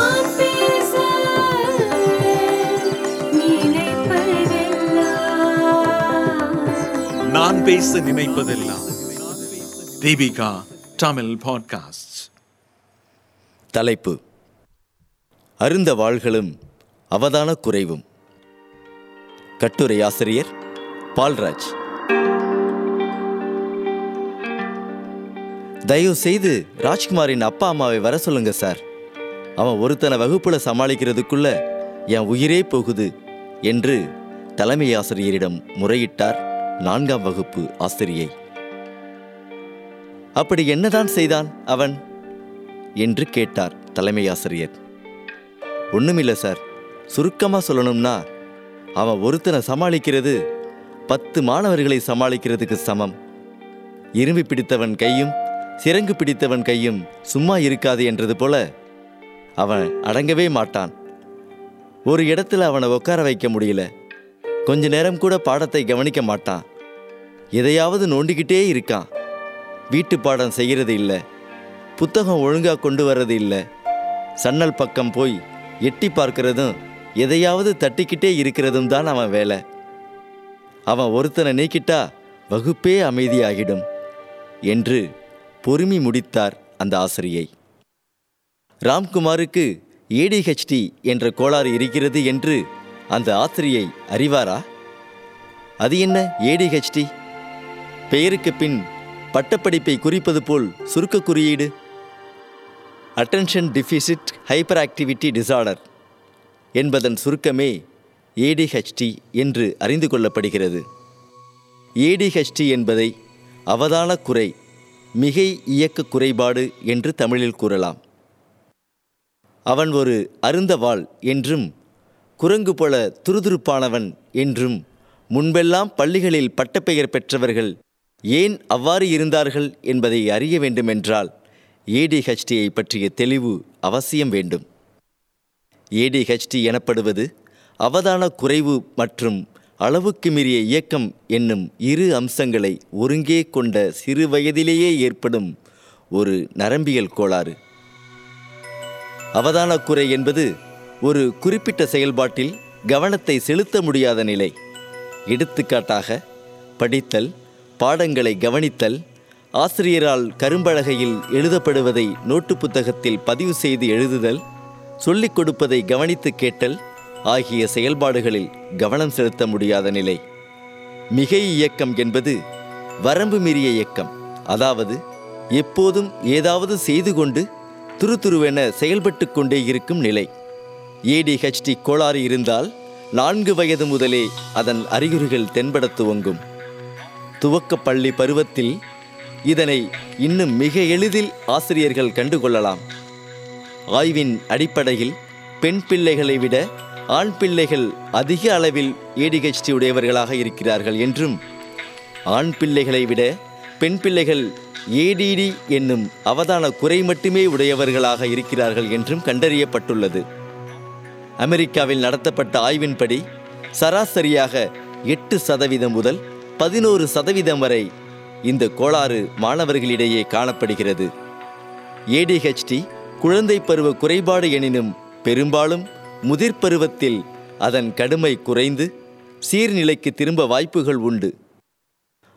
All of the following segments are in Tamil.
நான் பேச நினைப்பதெல்லாம் நான் பேச நினைப்பதெல்லாம் தீபிகா தமிழ் பாட்காஸ்ட் தலைப்பு. அருந்த வாள்களும் அவதான குறைவும். கட்டுரை ஆசிரியர் பால்ராஜ். தயவு செய்து ராஜ்குமாரின் அப்பா அம்மாவை வர சொல்லுங்க சார். அவன் ஒருத்தனை வகுப்புல சமாளிக்கிறதுக்குள்ள என் உயிரே போகுது என்று தலைமை ஆசிரியரிடம் முறையிட்டார் நான்காம் வகுப்பு ஆசிரியை. அப்படி என்னதான் செய்தான் அவன்? என்று கேட்டார் தலைமை ஆசிரியர். ஒண்ணுமில்ல சார். சுருக்கமாக சொல்லணும்னா அவன் ஒருத்தனை சமாளிக்கிறது பத்து மாணவர்களை சமாளிக்கிறதுக்கு சமம். இரும்பி பிடித்தவன் கையும் சிறங்கு பிடித்தவன் கையும் சும்மா இருக்காது என்றது போல அவன் அடங்கவே மாட்டான். ஒரு இடத்துல அவனை உட்கார வைக்க முடியல. கொஞ்ச நேரம் கூட பாடத்தை கவனிக்க மாட்டான். எதையாவது நோண்டிக்கிட்டே இருக்கான். வீட்டு பாடம் செய்கிறது இல்லை. புத்தகம் ஒழுங்காக கொண்டு வர்றது இல்லை. சன்னல் பக்கம் போய் எட்டி பார்க்கிறதும் எதையாவது தட்டிக்கிட்டே இருக்கிறதும் தான் அவன் வேலை. அவன் ஒருத்தனை நீக்கிட்டா வகுப்பே அமைதியாகிடும். என்று பொறுமி முடித்தார் அந்த ஆசிரியை. ராம்குமாருக்கு ஏடிஹெச்டி என்ற கோளாறு இருக்கிறது என்று அந்த ஆசிரியை அறிவாரா? அது என்ன ஏடிஹெச்டி பெயருக்கு பின் பட்டப்படிப்பை குறிப்பது போல் சுருக்க குறியீடு. அட்டென்ஷன் டிஃபிசிட் ஹைப்பர் ஆக்டிவிட்டி டிசார்டர் என்பதன் சுருக்கமே ஏடிஹெச்டி என்று அறிந்து கொள்ளப்படுகிறது. ஏடிஹெச்டி என்பதை அவதான குறை மிகை இயக்க குறைபாடு என்று தமிழில் கூறலாம். அவன் ஒரு அருந்தவாள் என்றும் குரங்கு போல துருதுருப்பானவன் என்றும் முன்பெல்லாம் பள்ளிகளில் பட்டப்பெயர் பெற்றவர்கள் ஏன் அவ்வாறு இருந்தார்கள் என்பதை அறிய வேண்டுமென்றால் ஏடிஹெச்டியை பற்றிய தெளிவு அவசியம் வேண்டும். ஏடிஹெச்டி எனப்படுவது அவதான குறைவு மற்றும் அளவுக்கு மீறிய இயக்கம் என்னும் இரு அம்சங்களை ஒருங்கே கொண்ட சிறு வயதிலேயே ஏற்படும் ஒரு நரம்பியல் கோளாறு. அவதான குறை என்பது ஒரு குறிப்பிட்ட செயல்பாட்டில் கவனத்தை செலுத்த முடியாத நிலை. எடுத்துக்காட்டாக படித்தல் பாடங்களை கவனித்தல் ஆசிரியரால் கரும்பலகையில் எழுதப்படுவதை நோட்டு புத்தகத்தில் பதிவு செய்து எழுதுதல் சொல்லிக் கொடுப்பதை கவனித்து கேட்டல் ஆகிய செயல்பாடுகளில் கவனம் செலுத்த முடியாத நிலை. மிகை இயக்கம் என்பது வரம்பு மீறிய இயக்கம். அதாவது எப்போதும் ஏதாவது செய்து கொண்டு துருதுருவென செயல்பட்டு கொண்டே இருக்கும் நிலை. ஏடிஹெச்டி கோளாறு இருந்தால் நான்கு வயது முதலே அதன் அறிகுறிகள் தென்பட துவங்கும் துவக்க பள்ளி பருவத்தில் இதனை இன்னும் மிக எளிதில் ஆசிரியர்கள் கண்டுகொள்ளலாம். ஆய்வின் அடிப்படையில் பெண் பிள்ளைகளை விட ஆண் பிள்ளைகள் அதிக அளவில் ஏடிஹெச்டி உடையவர்களாக இருக்கிறார்கள் என்றும் ஆண் பிள்ளைகளை விட பெண் பிள்ளைகள் ஏடிடி என்னும் அவதான குறை மட்டுமே உடையவர்களாக இருக்கிறார்கள் என்றும் கண்டறியப்பட்டுள்ளது. அமெரிக்காவில் நடத்தப்பட்ட ஆய்வின்படி சராசரியாக எட்டு சதவீதம் முதல் பதினோரு சதவீதம் வரை இந்த கோளாறு மாணவர்களிடையே காணப்படுகிறது. ஏடிஹெச்டி குழந்தை பருவ குறைபாடு எனினும் பெரும்பாலும் முதிர் பருவத்தில் அதன் கடுமை குறைந்து சீர்நிலைக்கு திரும்ப வாய்ப்புகள் உண்டு.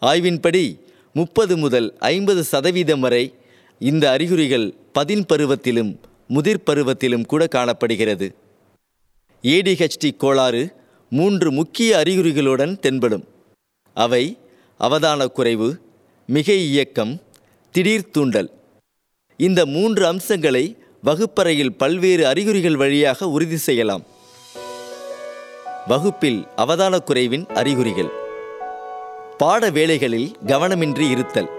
ஆய்வின்படி முப்பது முதல் ஐம்பது சதவீதம் வரை இந்த அறிகுறிகள் பதின் பருவத்திலும் முதிர் பருவத்திலும் கூட காணப்படுகிறது. ஏடிஹெச்டி கோளாறு மூன்று முக்கிய அறிகுறிகளுடன் தென்படும். அவை அவதான குறைவு மிகை இயக்கம் திடீர் தூண்டல். இந்த மூன்று அம்சங்களை வகுப்பறையில் பல்வேறு அறிகுறிகள் வழியாக உறுதி செய்யலாம். வகுப்பில் அவதான குறைவின் அறிகுறிகள். பாட வேளைகளில் கவனமின்றி இருத்தல்.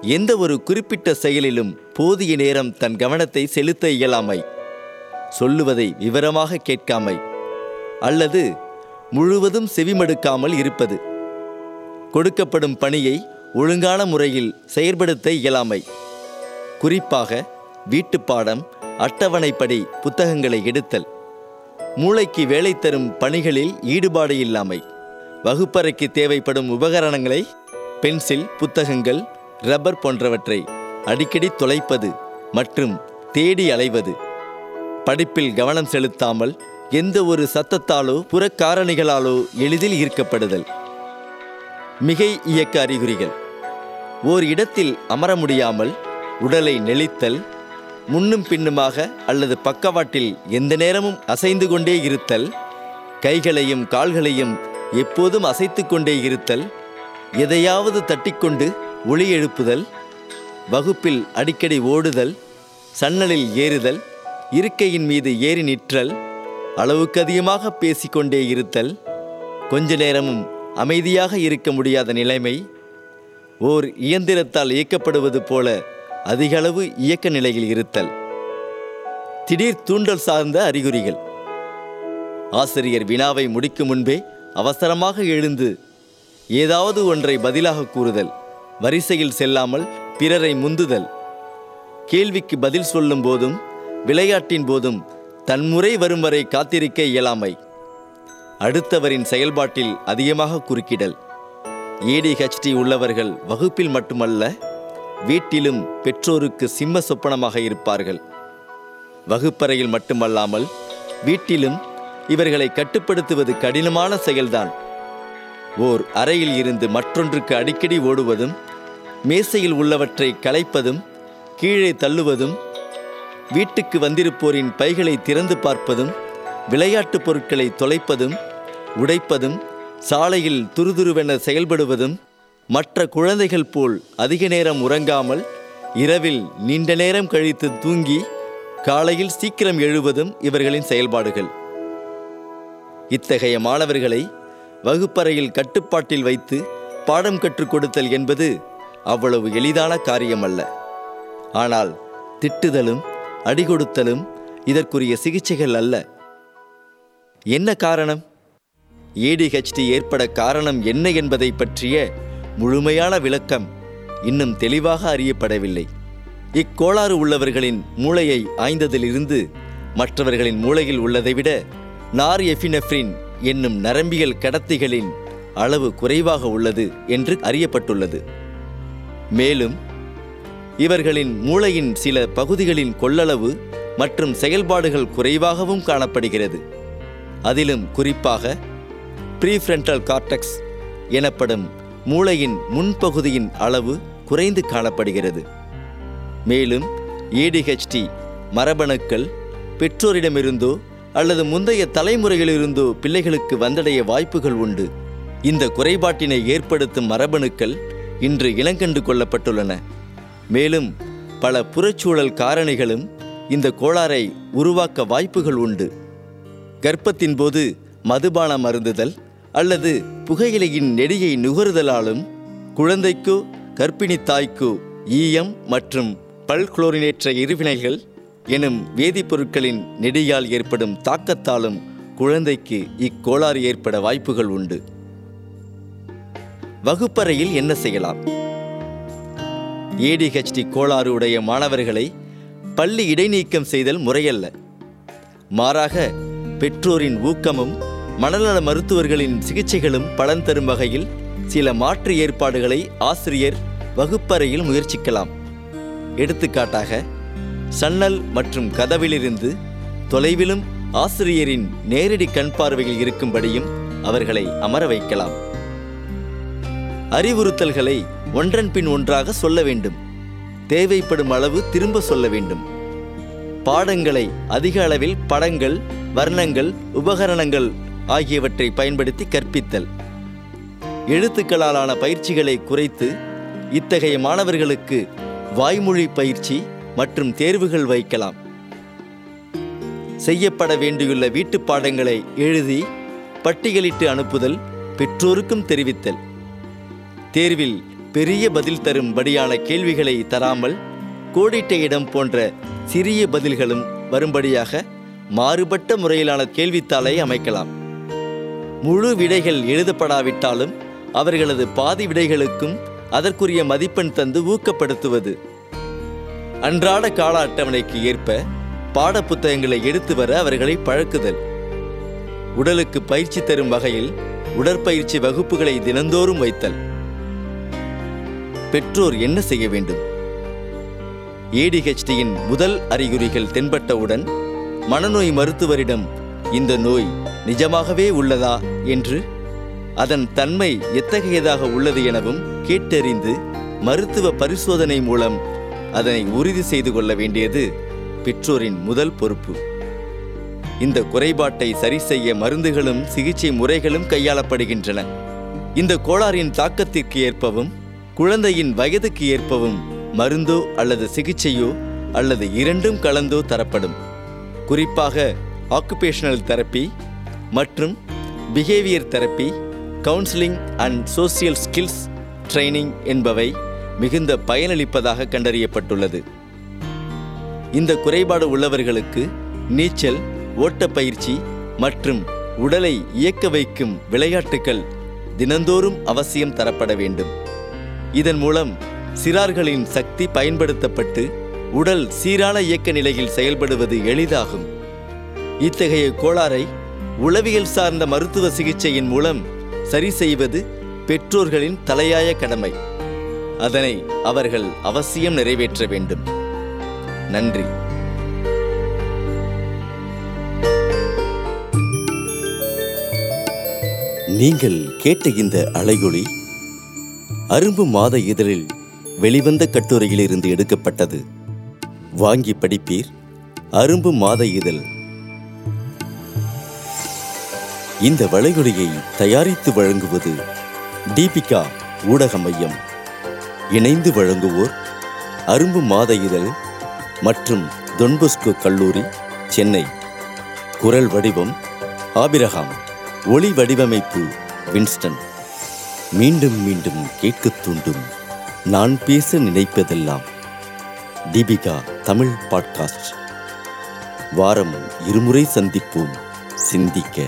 எந்த ஒரு குறிப்பிட்ட செயலிலும் போதிய நேரம் தன் கவனத்தை செலுத்த இயலாமை. சொல்லுவதை விவரமாக கேட்காமை. அல்லது முழுவதும் செவிமடுக்காமல் இருப்பது. கொடுக்கப்படும் பணியை ஒழுங்கான முறையில் செயற்படுத்த இயலாமை. குறிப்பாக வீட்டுப்பாடம் அட்டவணைப்படி புத்தகங்களை எடுத்தல். மூளைக்கு வேலை தரும் பணிகளில் ஈடுபாடு இல்லாமை. வகுப்பறைக்கு தேவைப்படும் உபகரணங்களை பென்சில் புத்தகங்கள் ரப்பர் போன்றவற்றை அடிக்கடி தொலைப்பது மற்றும் தேடி அலைவது. படிப்பில் கவனம் செலுத்தாமல் எந்த ஒரு சத்தத்தாலோ புறக்காரணிகளாலோ எளிதில் ஈர்க்கப்படுதல். மிகை இயக்க அறிகுறிகள். ஓர் இடத்தில் அமர முடியாமல் உடலை நெளித்தல் முன்னும் பின்னுமாக அல்லது பக்கவாட்டில் எந்த நேரமும் அசைந்து கொண்டே இருத்தல் கைகளையும் கால்களையும் எப்போதும் அசைத்து கொண்டே இருத்தல் எதையாவது தட்டிக்கொண்டு ஒளி எழுப்புதல் வகுப்பில் அடிக்கடி ஓடுதல் சன்னலில் ஏறுதல் இருக்கையின் மீது ஏறி நிற்றல் அளவுக்கு அதிகமாக பேசிக்கொண்டே இருத்தல் கொஞ்ச நேரமும் அமைதியாக இருக்க முடியாத நிலைமை ஓர் இயந்திரத்தால் இயக்கப்படுவது போல அதிகளவு இயக்க நிலையில் இருத்தல். திடீர் தூண்டல் சார்ந்த அறிகுறிகள். ஆசிரியர் வினாவை முடிக்கும் முன்பே அவசரமாக எழுந்து ஏதாவது ஒன்றை பதிலாக கூறுதல். வரிசையில் செல்லாமல் பிறரை முந்துதல். கேள்விக்கு பதில் சொல்லும் போதும் விளையாட்டின் போதும் தன்முறை வரும் வரை காத்திருக்க இயலாமை. அடுத்தவரின் செயல்பாட்டில் அதிகமாக குறுக்கிடல். ஏடிஹெச்டி உள்ளவர்கள் வகுப்பில் மட்டுமல்ல வீட்டிலும் பெற்றோருக்கு சிம்ம சொப்பனமாக இருப்பார்கள். வகுப்பறையில் மட்டுமல்லாமல் வீட்டிலும் இவர்களை கட்டுப்படுத்துவது கடினமான செயல்தான். ஓர் அறையில் இருந்து மற்றொன்றுக்கு அடிக்கடி ஓடுவதும் மேசையில் உள்ளவற்றை களைப்பதும் கீழே தள்ளுவதும் வீட்டுக்கு வந்திருப்போரின் பைகளை திறந்து பார்ப்பதும் விளையாட்டுப் பொருட்களை தொலைப்பதும் உடைப்பதும் சாலையில் துருதுருவென செயல்படுவதும் மற்ற குழந்தைகள் போல் அதிக நேரம் உறங்காமல் இரவில் நீண்ட நேரம் கழித்து தூங்கி காலையில் சீக்கிரம் எழுவதும் இவர்களின் செயல்பாடுகள். இத்தகைய மாணவர்களை வகுப்பறையில் கட்டுப்பாட்டில் வைத்து பாடம் கற்றுக் கொடுத்தல் என்பது அவ்வளவு எளிதான காரியமல்ல. ஆனால் திட்டுதலும் அடிகொடுத்தலும் இதற்குரிய சிகிச்சைகள் அல்ல. என்ன காரணம்? ஏடிஹெச்டி ஏற்பட காரணம் என்ன என்பதை பற்றிய முழுமையான விளக்கம் இன்னும் தெளிவாக அறியப்படவில்லை. இக்கோளாறு உள்ளவர்களின் மூளையை ஆய்ந்ததிலிருந்து மற்றவர்களின் மூளையில் உள்ளதை விட நார் எஃபினெஃப்ரின் என்னும் நரம்பியல் கடத்திகளின் அளவு குறைவாக உள்ளது என்று அறியப்பட்டுள்ளது. மேலும் இவர்களின் மூளையின் சில பகுதிகளின் கொள்ளளவு மற்றும் செயல்பாடுகள் குறைவாகவும் காணப்படுகிறது. அதிலும் குறிப்பாக ப்ரீஃப்ரண்டல் கார்டெக்ஸ் எனப்படும் மூளையின் முன்பகுதியின் அளவு குறைந்து காணப்படுகிறது. மேலும் ஏடிஹெச்டி மரபணுக்கள் பெற்றோரிடமிருந்தோ அல்லது முந்தைய தலைமுறைகளிலிருந்தோ பிள்ளைகளுக்கு வந்தடைய வாய்ப்புகள் உண்டு. இந்த குறைபாட்டினை ஏற்படுத்தும் மரபணுக்கள் இன்று இனங்கண்டு கொள்ளப்பட்டுள்ளன. மேலும் பல புறச்சூழல் காரணிகளும் இந்த கோளாறை உருவாக்க வாய்ப்புகள் உண்டு. கர்ப்பத்தின் போது மதுபானம் அருந்துதல் அல்லது புகையிலையின் நெடியை நுகருதலாலும் குழந்தைக்கோ கர்ப்பிணி தாய்க்கோ ஈயம் மற்றும் பல்குளோரினேற்ற இருவினைகள் எனும் வேதிப்பொருட்களின் நெடியால் ஏற்படும் தாக்கத்தாலும் குழந்தைக்கு இக்கோளாறு ஏற்பட வாய்ப்புகள் உண்டு. வகுப்பறையில் என்ன செய்யலாம்? ஏடிஹெச்டி கோளாறு உடைய மாணவர்களை பள்ளி இடைநீக்கம் செய்தல் முறையல்ல. மாறாக பெற்றோரின் ஊக்கமும் மனநல மருத்துவர்களின் சிகிச்சைகளும் பலன் தரும் வகையில் சில மாற்று ஏற்பாடுகளை ஆசிரியர் வகுப்பறையில் முயற்சிக்கலாம். எடுத்துக்காட்டாக சன்னல் மற்றும் கதவிலிருந்து தொலைவிலும் ஆசிரியரின் நேரடி கண் பார்வையில் இருக்கும்படியும் அவர்களை அமர வைக்கலாம். அறிவுறுத்தல்களை ஒன்றன் பின் ஒன்றாக சொல்ல வேண்டும். தேவைப்படும் அளவு திரும்ப சொல்ல வேண்டும். பாடங்களை அதிக அளவில் படங்கள் வர்ணங்கள் உபகரணங்கள் ஆகியவற்றை பயன்படுத்தி கற்பித்தல். எழுத்துக்களாலான பயிற்சிகளை குறைத்து இத்தகைய மாணவர்களுக்கு வாய்மொழி பயிற்சி மற்றும் தேர்வுகள் வைக்கலாம். செய்யப்பட வேண்டியுள்ள வீட்டுப் பாடங்களை எழுதி பட்டியலிட்டு அனுப்புதல் பெற்றோருக்கும் தெரிவித்தல். தேர்வில் பெரிய பதில் தரும்படியான கேள்விகளை தராமல் கோடிட்ட இடம் போன்ற சிறிய பதில்களும் வரும்படியாக மாறுபட்ட முறையிலான கேள்வித்தாளை அமைக்கலாம். முழு விடைகள் எழுதப்படாவிட்டாலும் அவர்களது பாதி விடைகளுக்கும் அதற்குரிய மதிப்பெண் தந்து ஊக்கப்படுத்துவது. அன்றாட கால அட்டவணைக்கு ஏற்ப பாடப்புத்தகங்களை எடுத்து வர அவர்களை பழக்குதல். உடலுக்கு பயிற்சி தரும் வகையில் உடற்பயிற்சி வகுப்புகளை தினந்தோறும் வைத்தல். பெற்றோர் என்ன செய்ய வேண்டும்? ஏடிஹெச்டியின் முதல் அறிகுறிகள் தென்பட்டவுடன் மனநோய் மருத்துவரிடம் இந்த நோய் நிஜமாகவே உள்ளதா என்று அதன் தன்மை எத்தகையதாக உள்ளது எனவும் கேட்டறிந்து மருத்துவ பரிசோதனை மூலம் அதனை உறுதி செய்து கொள்ள வேண்டியது பெற்றோரின் முதல் பொறுப்பு. இந்த குறைபாட்டை சரி செய்ய மருந்துகளும் சிகிச்சை முறைகளும் கையாளப்படுகின்றன. இந்த கோளாறின் தாக்கத்திற்கு ஏற்பவும் குழந்தையின் வயதுக்கு ஏற்பவும் மருந்தோ அல்லது சிகிச்சையோ அல்லது இரண்டும் கலந்தோ தரப்படும். குறிப்பாக ஆக்குபேஷனல் தெரப்பி மற்றும் behaviour therapy counselling and social skills training என்பவை மிகுந்த பயனளிப்பதாக கண்டறியப்பட்டுள்ளது. இந்த குறைபாடு உள்ளவர்களுக்கு நீச்சல் ஓட்டப்பயிற்சி மற்றும் உடலை இயக்க வைக்கும் விளையாட்டுகள் தினந்தோறும் அவசியம் தரப்பட வேண்டும். இதன் மூலம் சிறார்களின் சக்தி பயன்படுத்தப்பட்டு உடல் சீரான இயக்க நிலையில் செயல்படுவது எளிதாகும். இத்தகைய கோளாறை உளவியல் சார்ந்த மருத்துவ சிகிச்சையின் மூலம் சரி செய்வது பெற்றோர்களின் தலையாய கடமை. அதனை அவர்கள் அவசியம் நிறைவேற்ற வேண்டும். நன்றி. நீங்கள் கேட்ட இந்த அலையொளி அரும்பு மாத இதழில் வெளிவந்த கட்டுரையிலிருந்து எடுக்கப்பட்டது. வாங்கி படிப்பீர். அரும்பு மாத இதழ். இந்த வளைகுடையை தயாரித்து வழங்குவது தீபிகா ஊடக மையம். இணைந்து வழங்குவோர் அரும்பு மாத இதழ் மற்றும் தொன்பொஸ்கோ கல்லூரி சென்னை. குரல் வடிவம் ஆபிரகாம். ஒளி வடிவமைப்பு வின்ஸ்டன். மீண்டும் மீண்டும் கேட்கத் தூண்டும். நான் பேச நினைப்பதெல்லாம் தீபிகா தமிழ் பாட்காஸ்ட். வாரம் இருமுறை சந்திப்போம். சிந்திக்க.